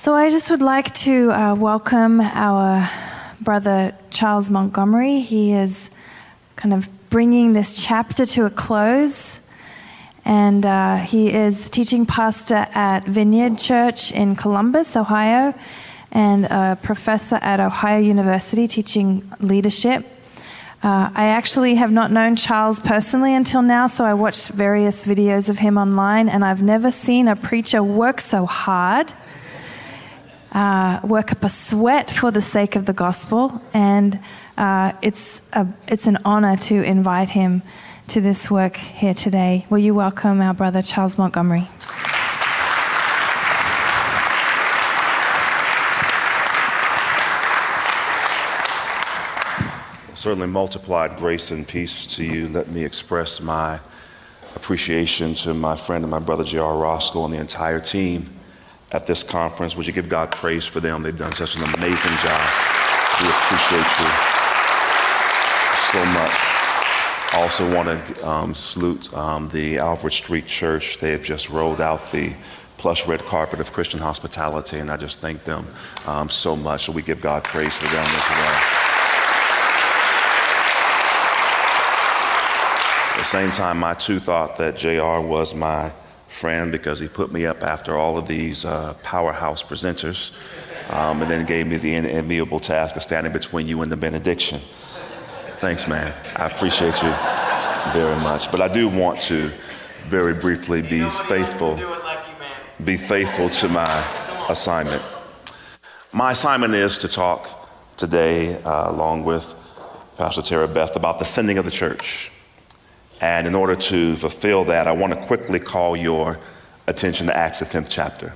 So I just would like to uh, welcome our brother Charles Montgomery. He is kind of bringing this chapter to a close. And uh, he is teaching pastor at Vineyard Church in Columbus, Ohio, and a professor at Ohio University teaching leadership. Uh, I actually have not known Charles personally until now, so I watched various videos of him online, and I've never seen a preacher work so hard uh, work up a sweat for the sake of the gospel, and uh, it's, a, it's an honor to invite him to this work here today. Will you welcome our brother Charles Montgomery? Certainly multiplied grace and peace to you. Let me express my appreciation to my friend and my brother J.R. Rozko and the entire team at this conference. Would you give God praise for them? They've done such an amazing job. We appreciate you so much. I also want to um, salute um, the Alfred Street Church. They have just rolled out the plush red carpet of Christian hospitality, and I just thank them um, so much. So we give God praise for them as well. At the same time, I too thought that JR was my friend because he put me up after all of these uh, powerhouse presenters um, and then gave me the enviable task of standing between you and the benediction. Thanks, man. I appreciate you very much. But I do want to very briefly be faithful, be faithful to my assignment. My assignment is to talk today, uh, along with Pastor Tara Beth, about the sending of the church. And in order to fulfill that, I want to quickly call your attention to Acts, the 10th chapter.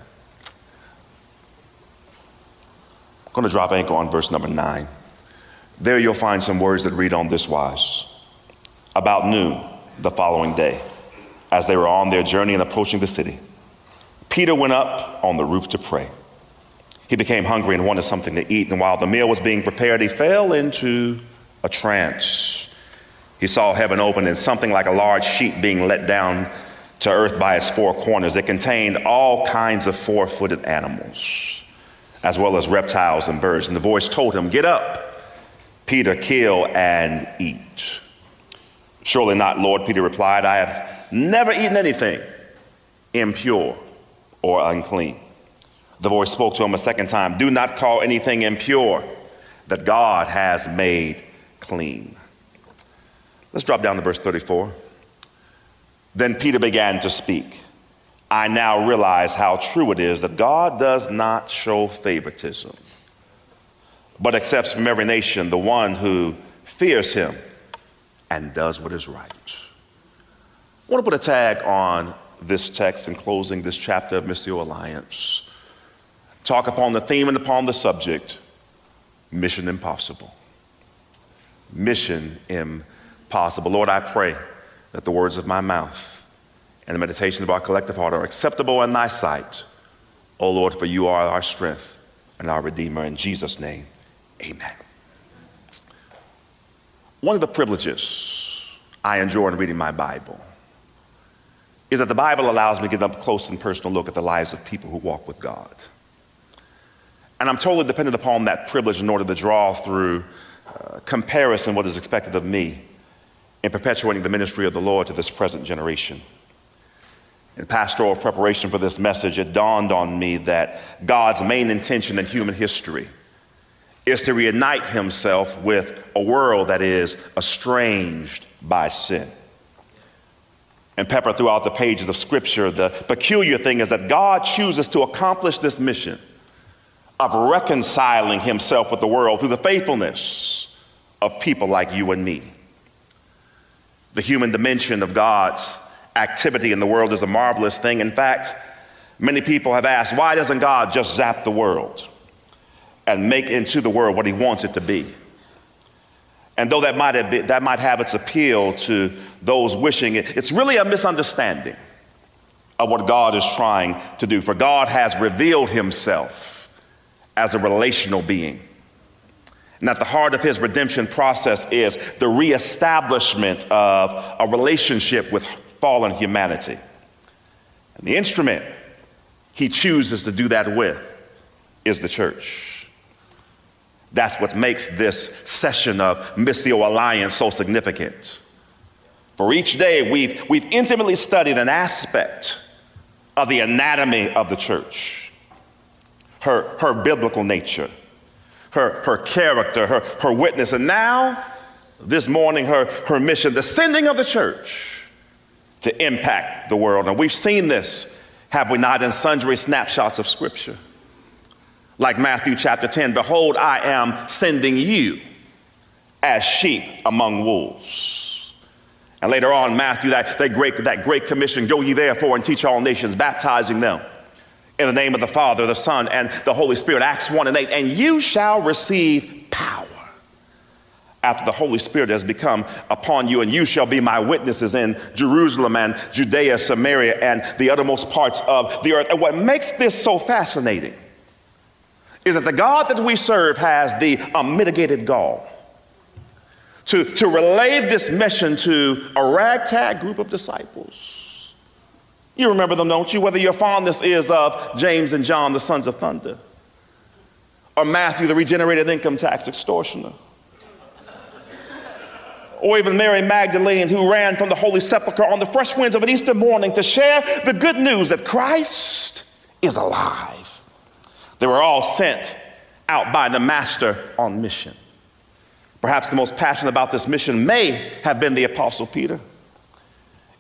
I'm going to drop anchor on verse number 9. There you'll find some words that read on this wise About noon the following day, as they were on their journey and approaching the city, Peter went up on the roof to pray. He became hungry and wanted something to eat, and while the meal was being prepared, he fell into a trance. He saw heaven open and something like a large sheet being let down to earth by its four corners that contained all kinds of four footed animals, as well as reptiles and birds. And the voice told him, Get up, Peter, kill and eat. Surely not, Lord, Peter replied. I have never eaten anything impure or unclean. The voice spoke to him a second time Do not call anything impure that God has made clean. Let's drop down to verse 34. Then Peter began to speak. I now realize how true it is that God does not show favoritism, but accepts from every nation the one who fears him and does what is right. I want to put a tag on this text in closing this chapter of Missio Alliance. Talk upon the theme and upon the subject mission impossible. Mission impossible possible. Lord, I pray that the words of my mouth and the meditation of our collective heart are acceptable in thy sight. O oh Lord, for you are our strength and our Redeemer. In Jesus' name, amen. One of the privileges I enjoy in reading my Bible is that the Bible allows me to get up close and personal look at the lives of people who walk with God. And I'm totally dependent upon that privilege in order to draw through uh, comparison what is expected of me in perpetuating the ministry of the Lord to this present generation. In pastoral preparation for this message, it dawned on me that God's main intention in human history is to reunite himself with a world that is estranged by sin. And peppered throughout the pages of Scripture, the peculiar thing is that God chooses to accomplish this mission of reconciling himself with the world through the faithfulness of people like you and me. The human dimension of God's activity in the world is a marvelous thing. In fact, many people have asked, why doesn't God just zap the world and make into the world what he wants it to be? And though that might have, been, that might have its appeal to those wishing it, it's really a misunderstanding of what God is trying to do. For God has revealed himself as a relational being. And at the heart of his redemption process is the reestablishment of a relationship with fallen humanity. And the instrument he chooses to do that with is the church. That's what makes this session of Missio Alliance so significant. For each day, we've, we've intimately studied an aspect of the anatomy of the church, her, her biblical nature, her, her character, her, her witness, and now, this morning, her, her mission, the sending of the church to impact the world. And we've seen this, have we not, in sundry snapshots of Scripture. Like Matthew chapter 10 Behold, I am sending you as sheep among wolves. And later on, Matthew, that, that, great, that great commission go ye therefore and teach all nations, baptizing them in the name of the Father, the Son, and the Holy Spirit. Acts 1 and 8. And you shall receive power after the Holy Spirit has become upon you, and you shall be my witnesses in Jerusalem and Judea, Samaria, and the uttermost parts of the earth. And what makes this so fascinating is that the God that we serve has the unmitigated gall to, to relay this mission to a ragtag group of disciples. You remember them, don't you? Whether your fondness is of James and John, the sons of thunder, or Matthew, the regenerated income tax extortioner, or even Mary Magdalene, who ran from the Holy Sepulchre on the fresh winds of an Easter morning to share the good news that Christ is alive. They were all sent out by the Master on mission. Perhaps the most passionate about this mission may have been the Apostle Peter.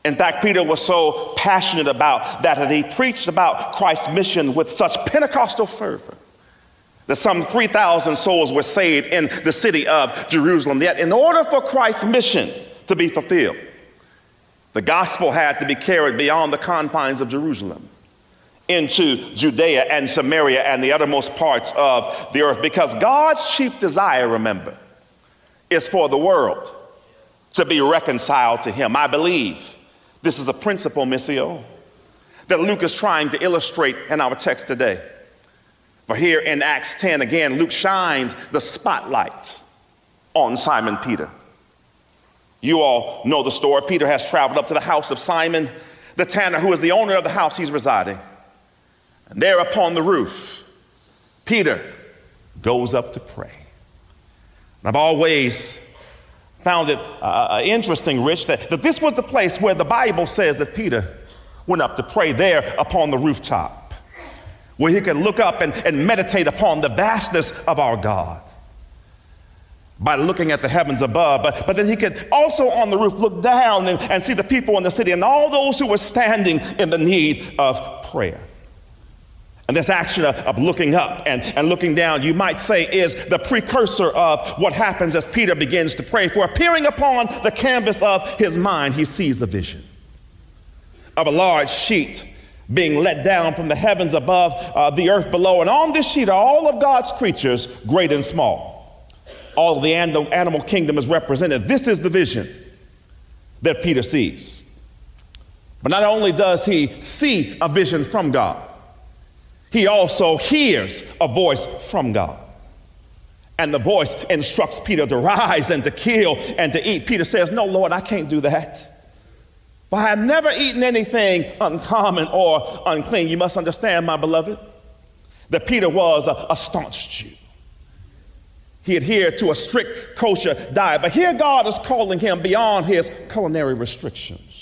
In fact, Peter was so passionate about that that he preached about Christ's mission with such Pentecostal fervor that some 3,000 souls were saved in the city of Jerusalem. Yet, in order for Christ's mission to be fulfilled, the gospel had to be carried beyond the confines of Jerusalem into Judea and Samaria and the uttermost parts of the earth because God's chief desire, remember, is for the world to be reconciled to him. I believe this is a principle, Missio, that Luke is trying to illustrate in our text today. For here in Acts 10, again, Luke shines the spotlight on Simon Peter. You all know the story. Peter has traveled up to the house of Simon the tanner, who is the owner of the house he's residing. And there upon the roof, Peter goes up to pray. And I've always found it uh, uh, interesting, Rich, that, that this was the place where the Bible says that Peter went up to pray there upon the rooftop, where he could look up and, and meditate upon the vastness of our God by looking at the heavens above. But, but then he could also on the roof look down and, and see the people in the city and all those who were standing in the need of prayer. And this action of, of, looking up and, and looking down, you might say, is the precursor of what happens as Peter begins to pray. For appearing upon the canvas of his mind, he sees the vision of a large sheet being let down from the heavens above uh, the earth below. And on this sheet are all of God's creatures, great and small. All of the animal kingdom is represented. This is the vision that Peter sees. But not only does he see a vision from God, he also hears a voice from God. And the voice instructs Peter to rise and to kill and to eat. Peter says, No, Lord, I can't do that. For I have never eaten anything uncommon or unclean. You must understand, my beloved, that Peter was a, a staunch Jew. He adhered to a strict kosher diet. But here God is calling him beyond his culinary restrictions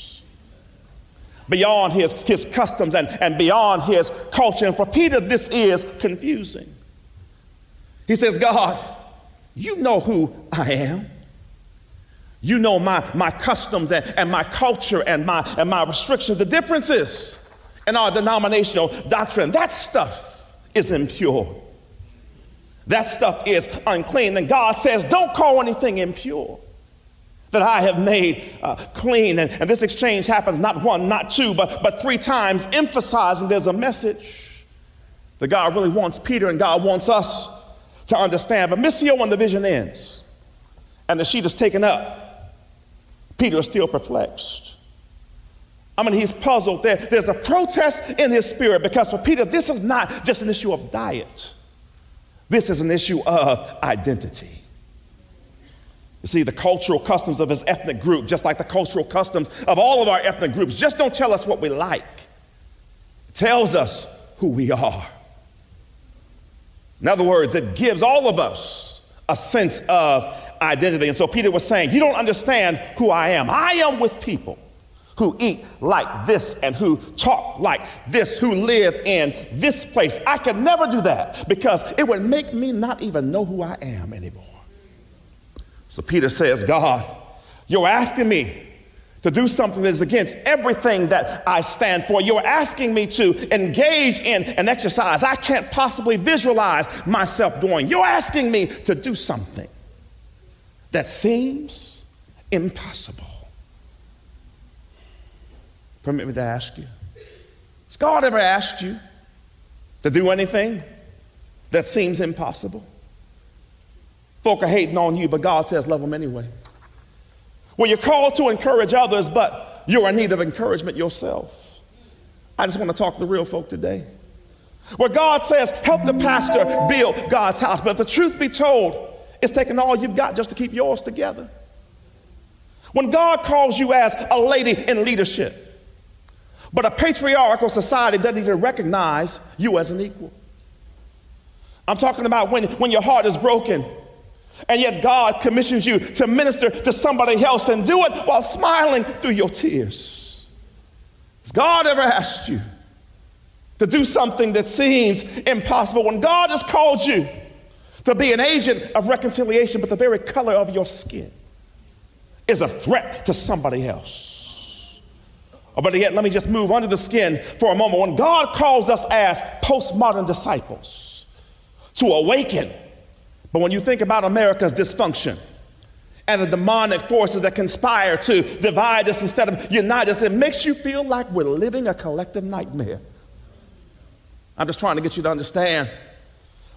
beyond his, his customs and, and beyond his culture. And for Peter, this is confusing. He says, God, you know who I am. You know my, my customs and, and my culture and my, and my restrictions. The difference is in our denominational doctrine, that stuff is impure. That stuff is unclean. And God says, don't call anything impure that I have made uh, clean. And, and this exchange happens not one, not two, but, but three times, emphasizing there's a message that God really wants Peter and God wants us to understand. But Missio, when the vision ends and the sheet is taken up, Peter is still perplexed. I mean, he's puzzled. There, there's a protest in his spirit because for Peter, this is not just an issue of diet, this is an issue of identity. You see, the cultural customs of his ethnic group, just like the cultural customs of all of our ethnic groups, just don't tell us what we like. It tells us who we are. In other words, it gives all of us a sense of identity. And so Peter was saying, You don't understand who I am. I am with people who eat like this and who talk like this, who live in this place. I could never do that because it would make me not even know who I am anymore. So Peter says, God, you're asking me to do something that is against everything that I stand for. You're asking me to engage in an exercise I can't possibly visualize myself doing. You're asking me to do something that seems impossible. Permit me to ask you Has God ever asked you to do anything that seems impossible? Folk are hating on you, but God says, love them anyway. Well, you're called to encourage others, but you're in need of encouragement yourself. I just want to talk to the real folk today. Where God says, help the pastor build God's house. But the truth be told, it's taking all you've got just to keep yours together. When God calls you as a lady in leadership, but a patriarchal society doesn't even recognize you as an equal. I'm talking about when, when your heart is broken and yet God commissions you to minister to somebody else and do it while smiling through your tears. Has God ever asked you to do something that seems impossible when God has called you to be an agent of reconciliation, but the very color of your skin is a threat to somebody else? Oh, or better yet, let me just move under the skin for a moment. When God calls us as postmodern disciples to awaken but when you think about America's dysfunction and the demonic forces that conspire to divide us instead of unite us, it makes you feel like we're living a collective nightmare. I'm just trying to get you to understand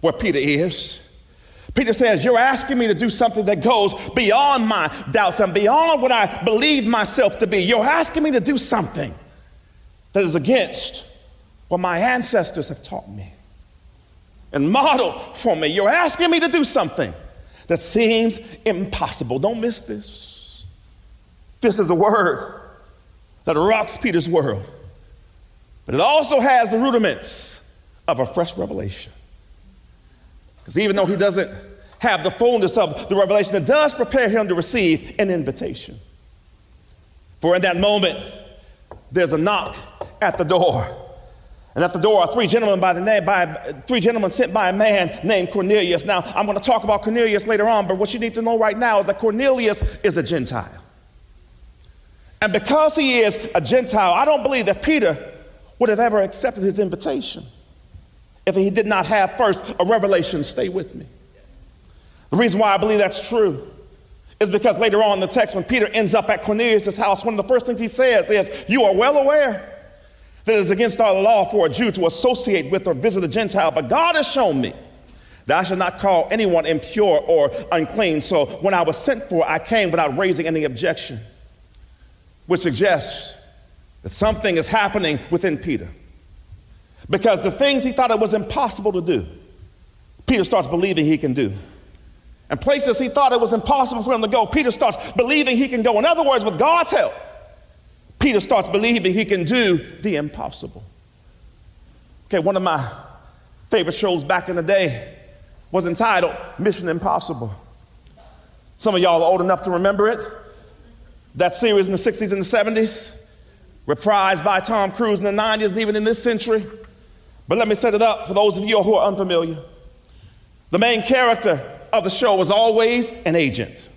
where Peter is. Peter says, You're asking me to do something that goes beyond my doubts and beyond what I believe myself to be. You're asking me to do something that is against what my ancestors have taught me and model for me. You're asking me to do something that seems impossible. Don't miss this. This is a word that rocks Peter's world, but it also has the rudiments of a fresh revelation. Because even though he doesn't have the fullness of the revelation, it does prepare him to receive an invitation. For in that moment, there's a knock at the door. And at the door are three gentlemen by the name by three gentlemen sent by a man named Cornelius. Now I'm going to talk about Cornelius later on, but what you need to know right now is that Cornelius is a Gentile. And because he is a Gentile, I don't believe that Peter would have ever accepted his invitation if he did not have first a revelation, stay with me. The reason why I believe that's true is because later on in the text, when Peter ends up at Cornelius' house, one of the first things he says is, You are well aware that it is against our law for a Jew to associate with or visit a Gentile, but God has shown me that I should not call anyone impure or unclean. So when I was sent for, I came without raising any objection, which suggests that something is happening within Peter. Because the things he thought it was impossible to do, Peter starts believing he can do. And places he thought it was impossible for him to go, Peter starts believing he can go. In other words, with God's help, Peter starts believing he can do the impossible. Okay, one of my favorite shows back in the day was entitled Mission Impossible. Some of y'all are old enough to remember it. That series in the 60s and the 70s, reprised by Tom Cruise in the 90s and even in this century. But let me set it up for those of you who are unfamiliar. The main character of the show was always an agent.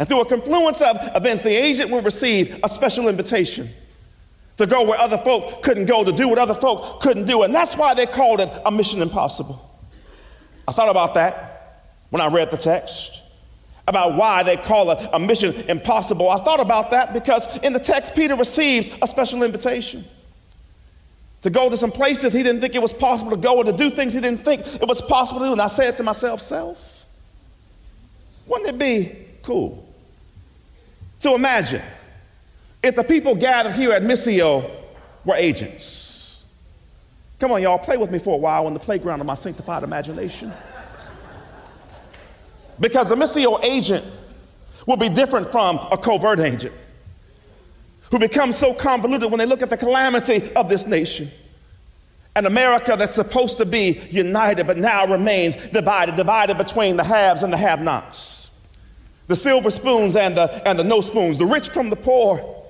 And through a confluence of events, the agent will receive a special invitation to go where other folk couldn't go, to do what other folk couldn't do. And that's why they called it a mission impossible. I thought about that when I read the text about why they call it a mission impossible. I thought about that because in the text, Peter receives a special invitation to go to some places he didn't think it was possible to go or to do things he didn't think it was possible to do. And I said to myself, self, wouldn't it be cool so imagine if the people gathered here at Missio were agents. Come on, y'all, play with me for a while on the playground of my sanctified imagination. Because a Missio agent will be different from a covert agent who becomes so convoluted when they look at the calamity of this nation An America that's supposed to be united but now remains divided, divided between the haves and the have nots. The silver spoons and the, and the no spoons, the rich from the poor,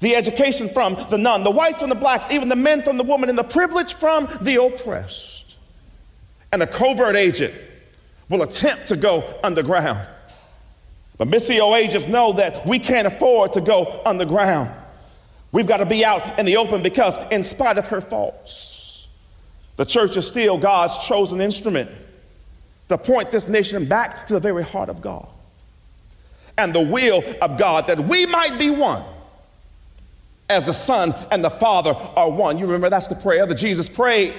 the education from the none, the whites from the blacks, even the men from the woman, and the privilege from the oppressed. And a covert agent will attempt to go underground. But Missio agents know that we can't afford to go underground. We've got to be out in the open because, in spite of her faults, the church is still God's chosen instrument to point this nation back to the very heart of God and the will of God that we might be one as the Son and the Father are one. You remember that's the prayer that Jesus prayed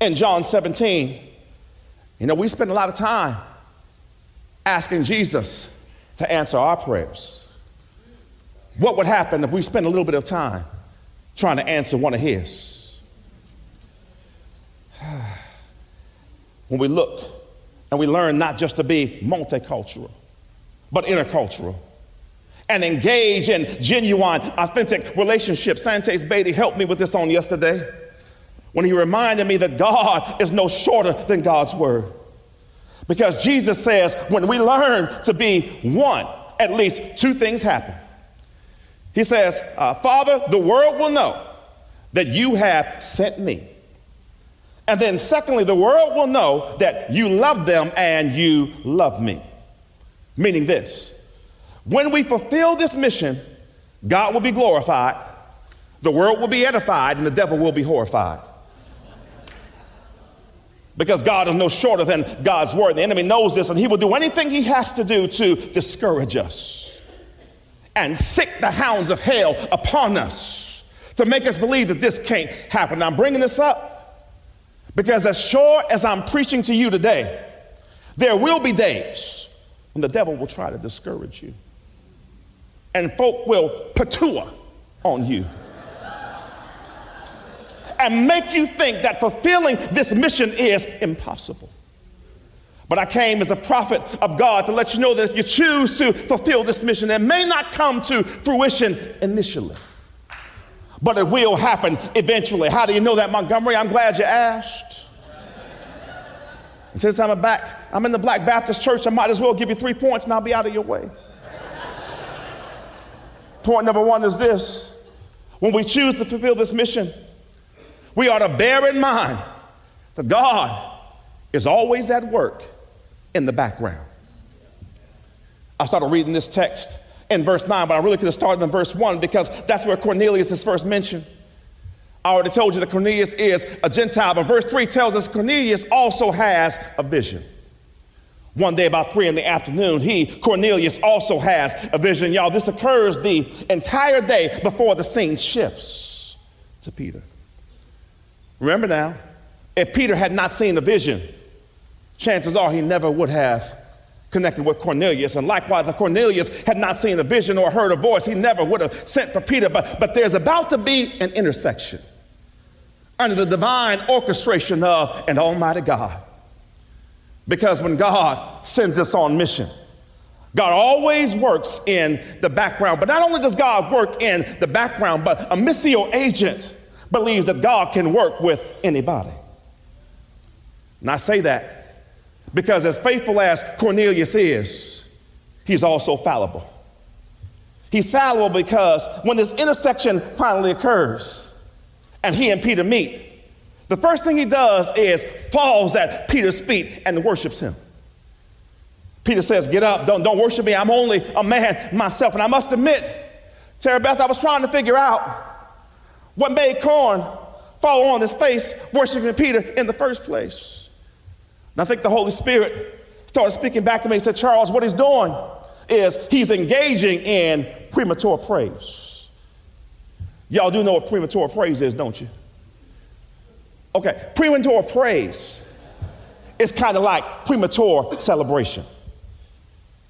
in John 17. You know, we spend a lot of time asking Jesus to answer our prayers. What would happen if we spent a little bit of time trying to answer one of His? when we look and we learn not just to be multicultural, but intercultural and engage in genuine, authentic relationships. Santes Beatty helped me with this on yesterday when he reminded me that God is no shorter than God's word. Because Jesus says when we learn to be one, at least two things happen. He says, uh, Father, the world will know that you have sent me. And then, secondly, the world will know that you love them and you love me. Meaning this when we fulfill this mission, God will be glorified, the world will be edified, and the devil will be horrified. Because God is no shorter than God's word. The enemy knows this, and he will do anything he has to do to discourage us and sick the hounds of hell upon us to make us believe that this can't happen. I'm bringing this up because, as sure as I'm preaching to you today, there will be days when the devil will try to discourage you and folk will patua on you and make you think that fulfilling this mission is impossible. But I came as a prophet of God to let you know that if you choose to fulfill this mission, it may not come to fruition initially, but it will happen eventually. How do you know that, Montgomery? I'm glad you asked. And since I'm a back, I'm in the Black Baptist Church, I might as well give you three points and I'll be out of your way. Point number one is this when we choose to fulfill this mission, we ought to bear in mind that God is always at work in the background. I started reading this text in verse 9, but I really could have started in verse 1 because that's where Cornelius is first mentioned. I already told you that Cornelius is a Gentile, but verse 3 tells us Cornelius also has a vision. One day, about three in the afternoon, he, Cornelius, also has a vision. Y'all, this occurs the entire day before the scene shifts to Peter. Remember now, if Peter had not seen a vision, chances are he never would have connected with Cornelius. And likewise, if Cornelius had not seen a vision or heard a voice, he never would have sent for Peter. But, but there's about to be an intersection under the divine orchestration of an Almighty God. Because when God sends us on mission, God always works in the background. But not only does God work in the background, but a missio agent believes that God can work with anybody. And I say that because, as faithful as Cornelius is, he's also fallible. He's fallible because when this intersection finally occurs and he and Peter meet, the first thing he does is falls at Peter's feet and worships him. Peter says, Get up, don't, don't worship me. I'm only a man myself. And I must admit, Tara Beth, I was trying to figure out what made Corn fall on his face worshiping Peter in the first place. And I think the Holy Spirit started speaking back to me. He said, Charles, what he's doing is he's engaging in premature praise. Y'all do know what premature praise is, don't you? Okay, premature praise is kind of like premature celebration.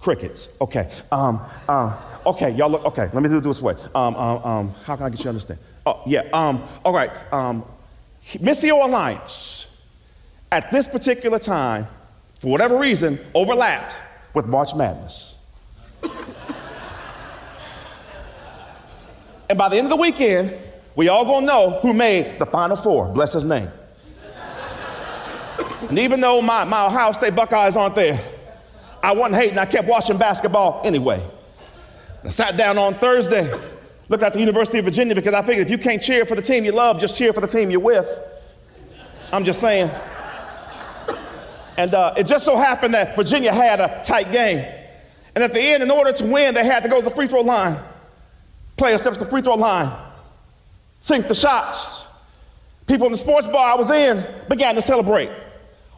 Crickets. Okay. Um, um, okay, y'all look, okay, let me do it this way. Um, um, um, how can I get you to understand? Oh, yeah. Um, all right. Um, Missio Alliance, at this particular time, for whatever reason, overlapped with March Madness. and by the end of the weekend, we all gonna know who made the Final Four. Bless his name. And even though my, my Ohio State Buckeyes aren't there, I wasn't hating. I kept watching basketball anyway. I sat down on Thursday, looked at the University of Virginia because I figured if you can't cheer for the team you love, just cheer for the team you're with. I'm just saying. And uh, it just so happened that Virginia had a tight game. And at the end, in order to win, they had to go to the free throw line. Player steps to the free throw line, sinks the shots. People in the sports bar I was in began to celebrate.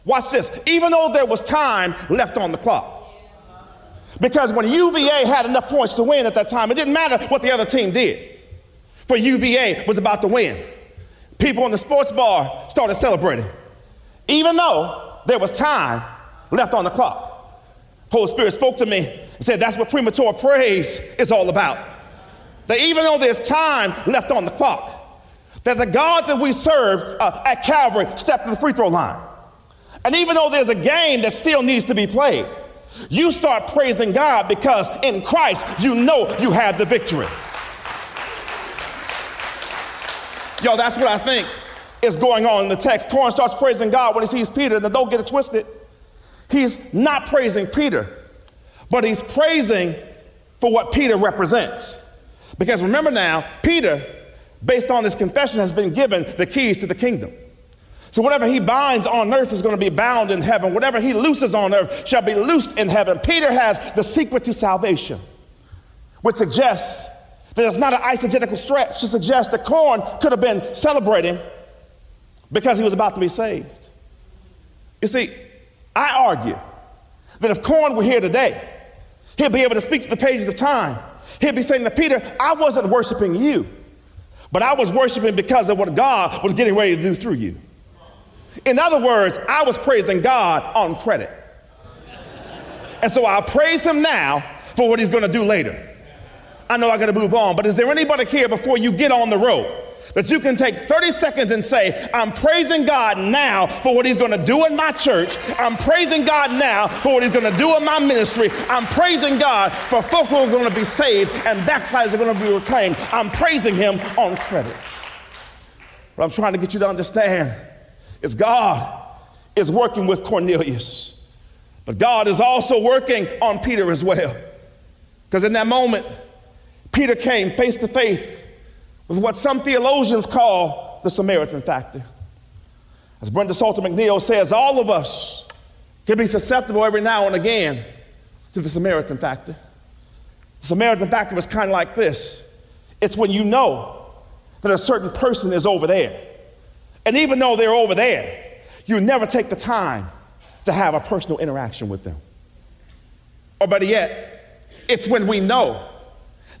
Watch this. Even though there was time left on the clock. Because when UVA had enough points to win at that time, it didn't matter what the other team did. For UVA was about to win. People in the sports bar started celebrating. Even though there was time left on the clock. Holy Spirit spoke to me and said, That's what premature praise is all about. That even though there's time left on the clock, that the God that we serve uh, at Calvary stepped to the free throw line. And even though there's a game that still needs to be played, you start praising God because in Christ you know you have the victory. Yo, that's what I think is going on in the text. Corin starts praising God when he sees Peter. Now, don't get it twisted. He's not praising Peter, but he's praising for what Peter represents. Because remember now, Peter, based on this confession, has been given the keys to the kingdom. So whatever he binds on earth is going to be bound in heaven. Whatever he looses on earth shall be loosed in heaven. Peter has the secret to salvation, which suggests that it's not an eisegetical stretch to suggest that Corn could have been celebrating because he was about to be saved. You see, I argue that if Corn were here today, he'd be able to speak to the pages of time. He'd be saying to Peter, I wasn't worshiping you, but I was worshiping because of what God was getting ready to do through you. In other words, I was praising God on credit. And so I'll praise him now for what he's going to do later. I know I got to move on, but is there anybody here before you get on the road that you can take 30 seconds and say, I'm praising God now for what He's going to do in my church. I'm praising God now for what He's going to do in my ministry. I'm praising God for folk who are going to be saved and backsliders are going to be reclaimed. I'm praising Him on credit. What I'm trying to get you to understand is God is working with Cornelius, but God is also working on Peter as well. Because in that moment, Peter came face to face with what some theologians call the Samaritan factor. As Brenda Salter McNeil says, all of us can be susceptible every now and again to the Samaritan factor. The Samaritan factor is kind of like this it's when you know that a certain person is over there. And even though they're over there, you never take the time to have a personal interaction with them. Or better yet, it's when we know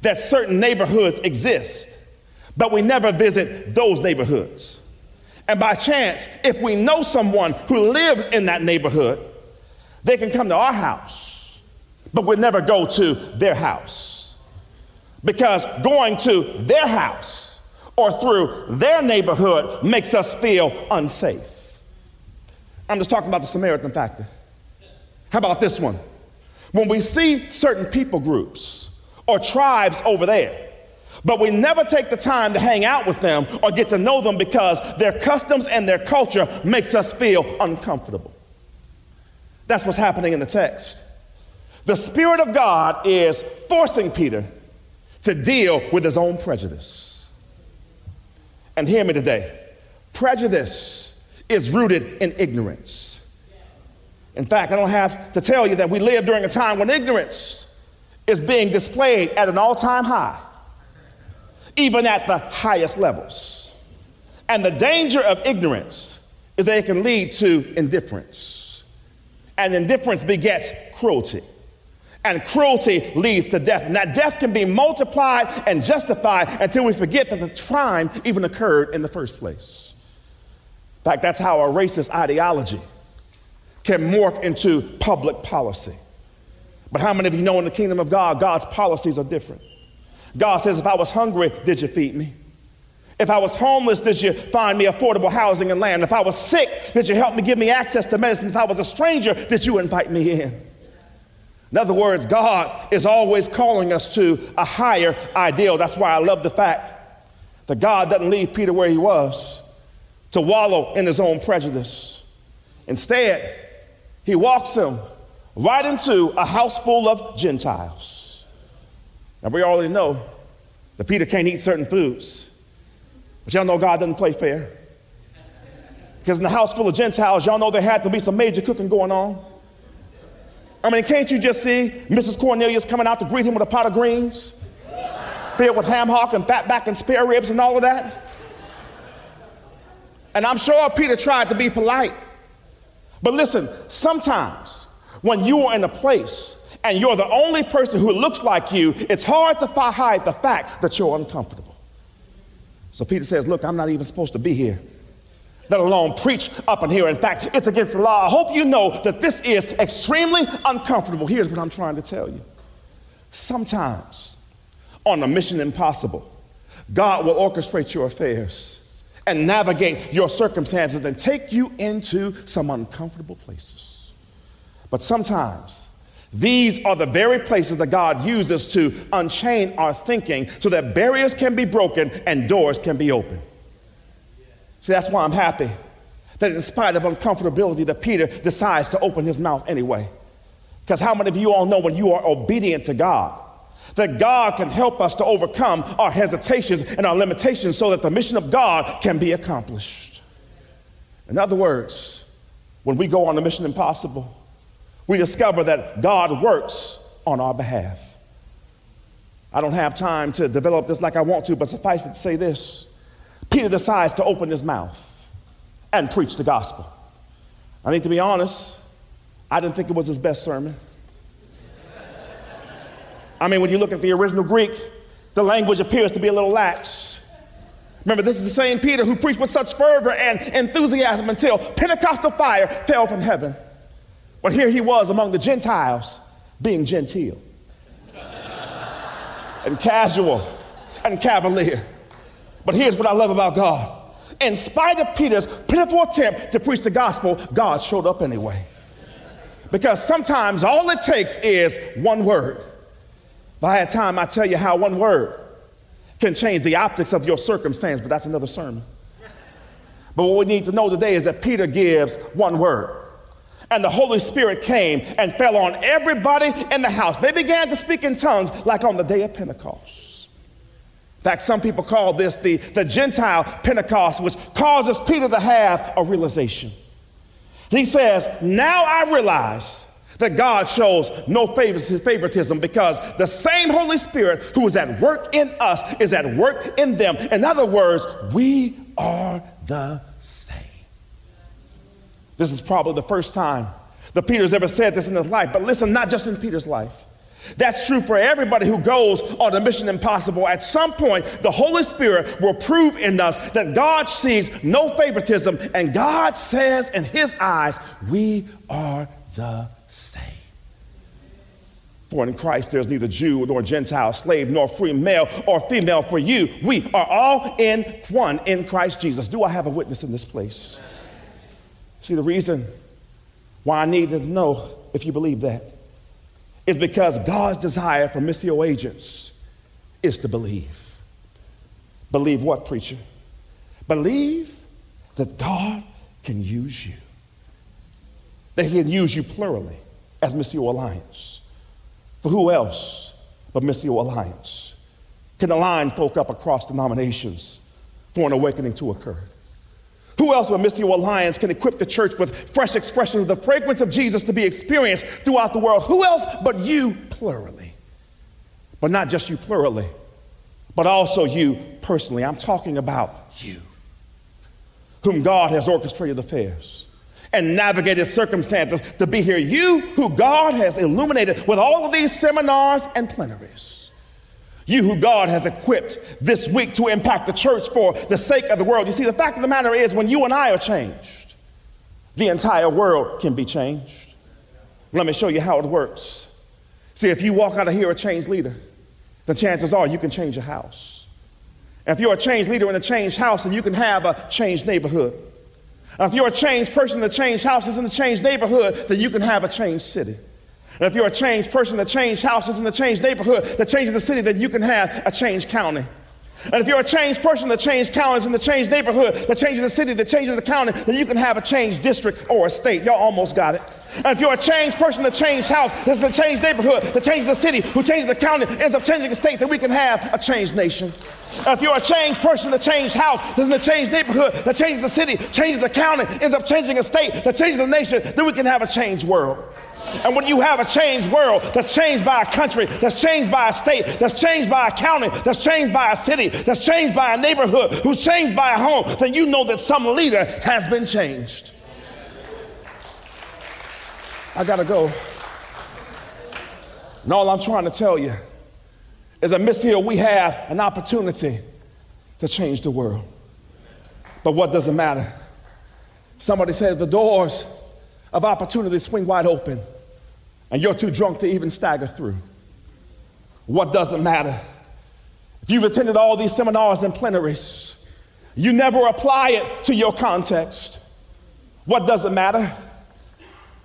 that certain neighborhoods exist but we never visit those neighborhoods. And by chance, if we know someone who lives in that neighborhood, they can come to our house, but we'll never go to their house. Because going to their house or through their neighborhood makes us feel unsafe. I'm just talking about the Samaritan factor. How about this one? When we see certain people groups or tribes over there, but we never take the time to hang out with them or get to know them because their customs and their culture makes us feel uncomfortable. That's what's happening in the text. The Spirit of God is forcing Peter to deal with his own prejudice. And hear me today prejudice is rooted in ignorance. In fact, I don't have to tell you that we live during a time when ignorance is being displayed at an all time high even at the highest levels. And the danger of ignorance is that it can lead to indifference. And indifference begets cruelty. And cruelty leads to death. And that death can be multiplied and justified until we forget that the crime even occurred in the first place. In fact, that's how a racist ideology can morph into public policy. But how many of you know in the kingdom of God, God's policies are different? God says, if I was hungry, did you feed me? If I was homeless, did you find me affordable housing and land? If I was sick, did you help me give me access to medicine? If I was a stranger, did you invite me in? In other words, God is always calling us to a higher ideal. That's why I love the fact that God doesn't leave Peter where he was to wallow in his own prejudice. Instead, he walks him right into a house full of Gentiles. Now, we already know that Peter can't eat certain foods, but y'all know God doesn't play fair. Because in the house full of Gentiles, y'all know there had to be some major cooking going on. I mean, can't you just see Mrs. Cornelius coming out to greet him with a pot of greens filled with ham hock and fatback and spare ribs and all of that? And I'm sure Peter tried to be polite. But listen, sometimes when you are in a place and you're the only person who looks like you, it's hard to hide the fact that you're uncomfortable. So Peter says, Look, I'm not even supposed to be here, let alone preach up in here. In fact, it's against the law. I hope you know that this is extremely uncomfortable. Here's what I'm trying to tell you. Sometimes on a mission impossible, God will orchestrate your affairs and navigate your circumstances and take you into some uncomfortable places. But sometimes these are the very places that God uses to unchain our thinking so that barriers can be broken and doors can be opened. See, that's why I'm happy that in spite of uncomfortability, that Peter decides to open his mouth anyway. Because how many of you all know when you are obedient to God, that God can help us to overcome our hesitations and our limitations so that the mission of God can be accomplished. In other words, when we go on the mission impossible, we discover that God works on our behalf. I don't have time to develop this like I want to, but suffice it to say this Peter decides to open his mouth and preach the gospel. I think to be honest, I didn't think it was his best sermon. I mean, when you look at the original Greek, the language appears to be a little lax. Remember, this is the same Peter who preached with such fervor and enthusiasm until Pentecostal fire fell from heaven. But here he was among the Gentiles being genteel and casual and cavalier. But here's what I love about God. In spite of Peter's pitiful attempt to preach the gospel, God showed up anyway. Because sometimes all it takes is one word By I had time, I'd tell you how one word can change the optics of your circumstance, but that's another sermon. But what we need to know today is that Peter gives one word. And the Holy Spirit came and fell on everybody in the house. They began to speak in tongues like on the day of Pentecost. In fact, some people call this the, the Gentile Pentecost, which causes Peter to have a realization. He says, Now I realize that God shows no favoritism because the same Holy Spirit who is at work in us is at work in them. In other words, we are the. This is probably the first time that Peter's ever said this in his life, but listen, not just in Peter's life. That's true for everybody who goes on a mission impossible. At some point, the Holy Spirit will prove in us that God sees no favoritism, and God says in His eyes, we are the same. For in Christ there's neither Jew nor Gentile, slave nor free, male or female. For you, we are all in one in Christ Jesus. Do I have a witness in this place? See, the reason why I need to know if you believe that is because God's desire for Missio agents is to believe. Believe what, preacher? Believe that God can use you that he can use you plurally as Missio Alliance. For who else but Missio Alliance can align folk up across denominations for an awakening to occur? Who else but Missio Alliance can equip the church with fresh expressions of the fragrance of Jesus to be experienced throughout the world? Who else but you plurally? But not just you plurally, but also you personally. I'm talking about you, whom God has orchestrated affairs and navigated circumstances to be here. You, who God has illuminated with all of these seminars and plenaries. You, who God has equipped this week to impact the church for the sake of the world. You see, the fact of the matter is, when you and I are changed, the entire world can be changed. Let me show you how it works. See, if you walk out of here a changed leader, the chances are you can change your house. If you're a changed leader in a changed house, then you can have a changed neighborhood. If you're a changed person in a changed houses in a changed neighborhood, then you can have a changed city. And if you're a changed person that changed houses in the changed neighborhood that changes the city, then you can have a changed county. And if you're a changed person that changed counties and the changed neighborhood, that changes the city, that changes the county, then you can have a changed district or a state. Y'all almost got it. And if you're a changed person that changed house, this is a changed neighborhood, that changes the city, who changes the county, ends up changing the state, then we can have a changed nation. And if you're a changed person that changed house, this is a changed neighborhood, that changes the city, changes the county, ends up changing a state, that changes the nation, then we can have a changed world. And when you have a changed world that's changed by a country, that's changed by a state, that's changed by a county, that's changed by a city, that's changed by a neighborhood, who's changed by a home, then you know that some leader has been changed. I gotta go. And all I'm trying to tell you is that Miss Hill, we have an opportunity to change the world. But what does it matter? Somebody says the doors of opportunity swing wide open, and you're too drunk to even stagger through. What does it matter? If you've attended all these seminars and plenaries, you never apply it to your context. What does it matter?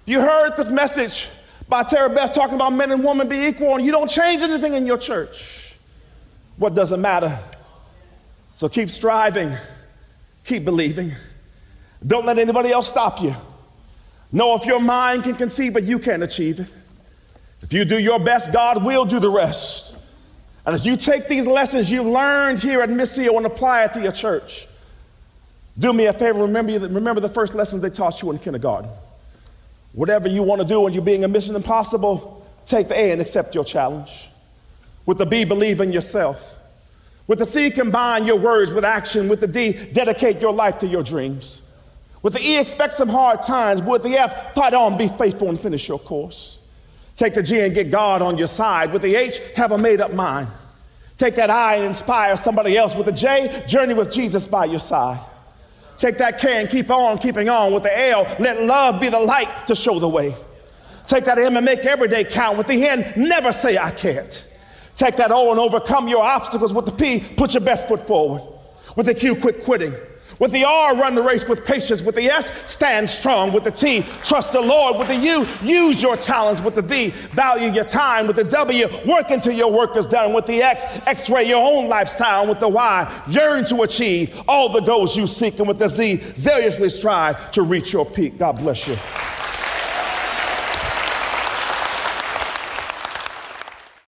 You heard this message by Tara Beth talking about men and women be equal, and you don't change anything in your church. What does it matter? So keep striving, keep believing. Don't let anybody else stop you. Know if your mind can conceive it, you can achieve it. If you do your best, God will do the rest. And as you take these lessons you've learned here at Missio and apply it to your church, do me a favor, remember, remember the first lessons they taught you in kindergarten. Whatever you want to do when you're being a mission impossible, take the A and accept your challenge. With the B, believe in yourself. With the C, combine your words with action. With the D, dedicate your life to your dreams. With the E, expect some hard times. With the F, fight on, be faithful, and finish your course. Take the G and get God on your side. With the H, have a made up mind. Take that I and inspire somebody else. With the J, journey with Jesus by your side. Take that K and keep on keeping on. With the L, let love be the light to show the way. Take that M and make every day count. With the N, never say I can't. Take that O and overcome your obstacles. With the P, put your best foot forward. With the Q, quit quitting. With the R, run the race with patience. With the S, stand strong. With the T, trust the Lord. With the U, use your talents. With the V, value your time. With the W, work until your work is done. With the X, x-ray your own lifestyle. with the Y, yearn to achieve all the goals you seek. And with the Z, zealously strive to reach your peak. God bless you.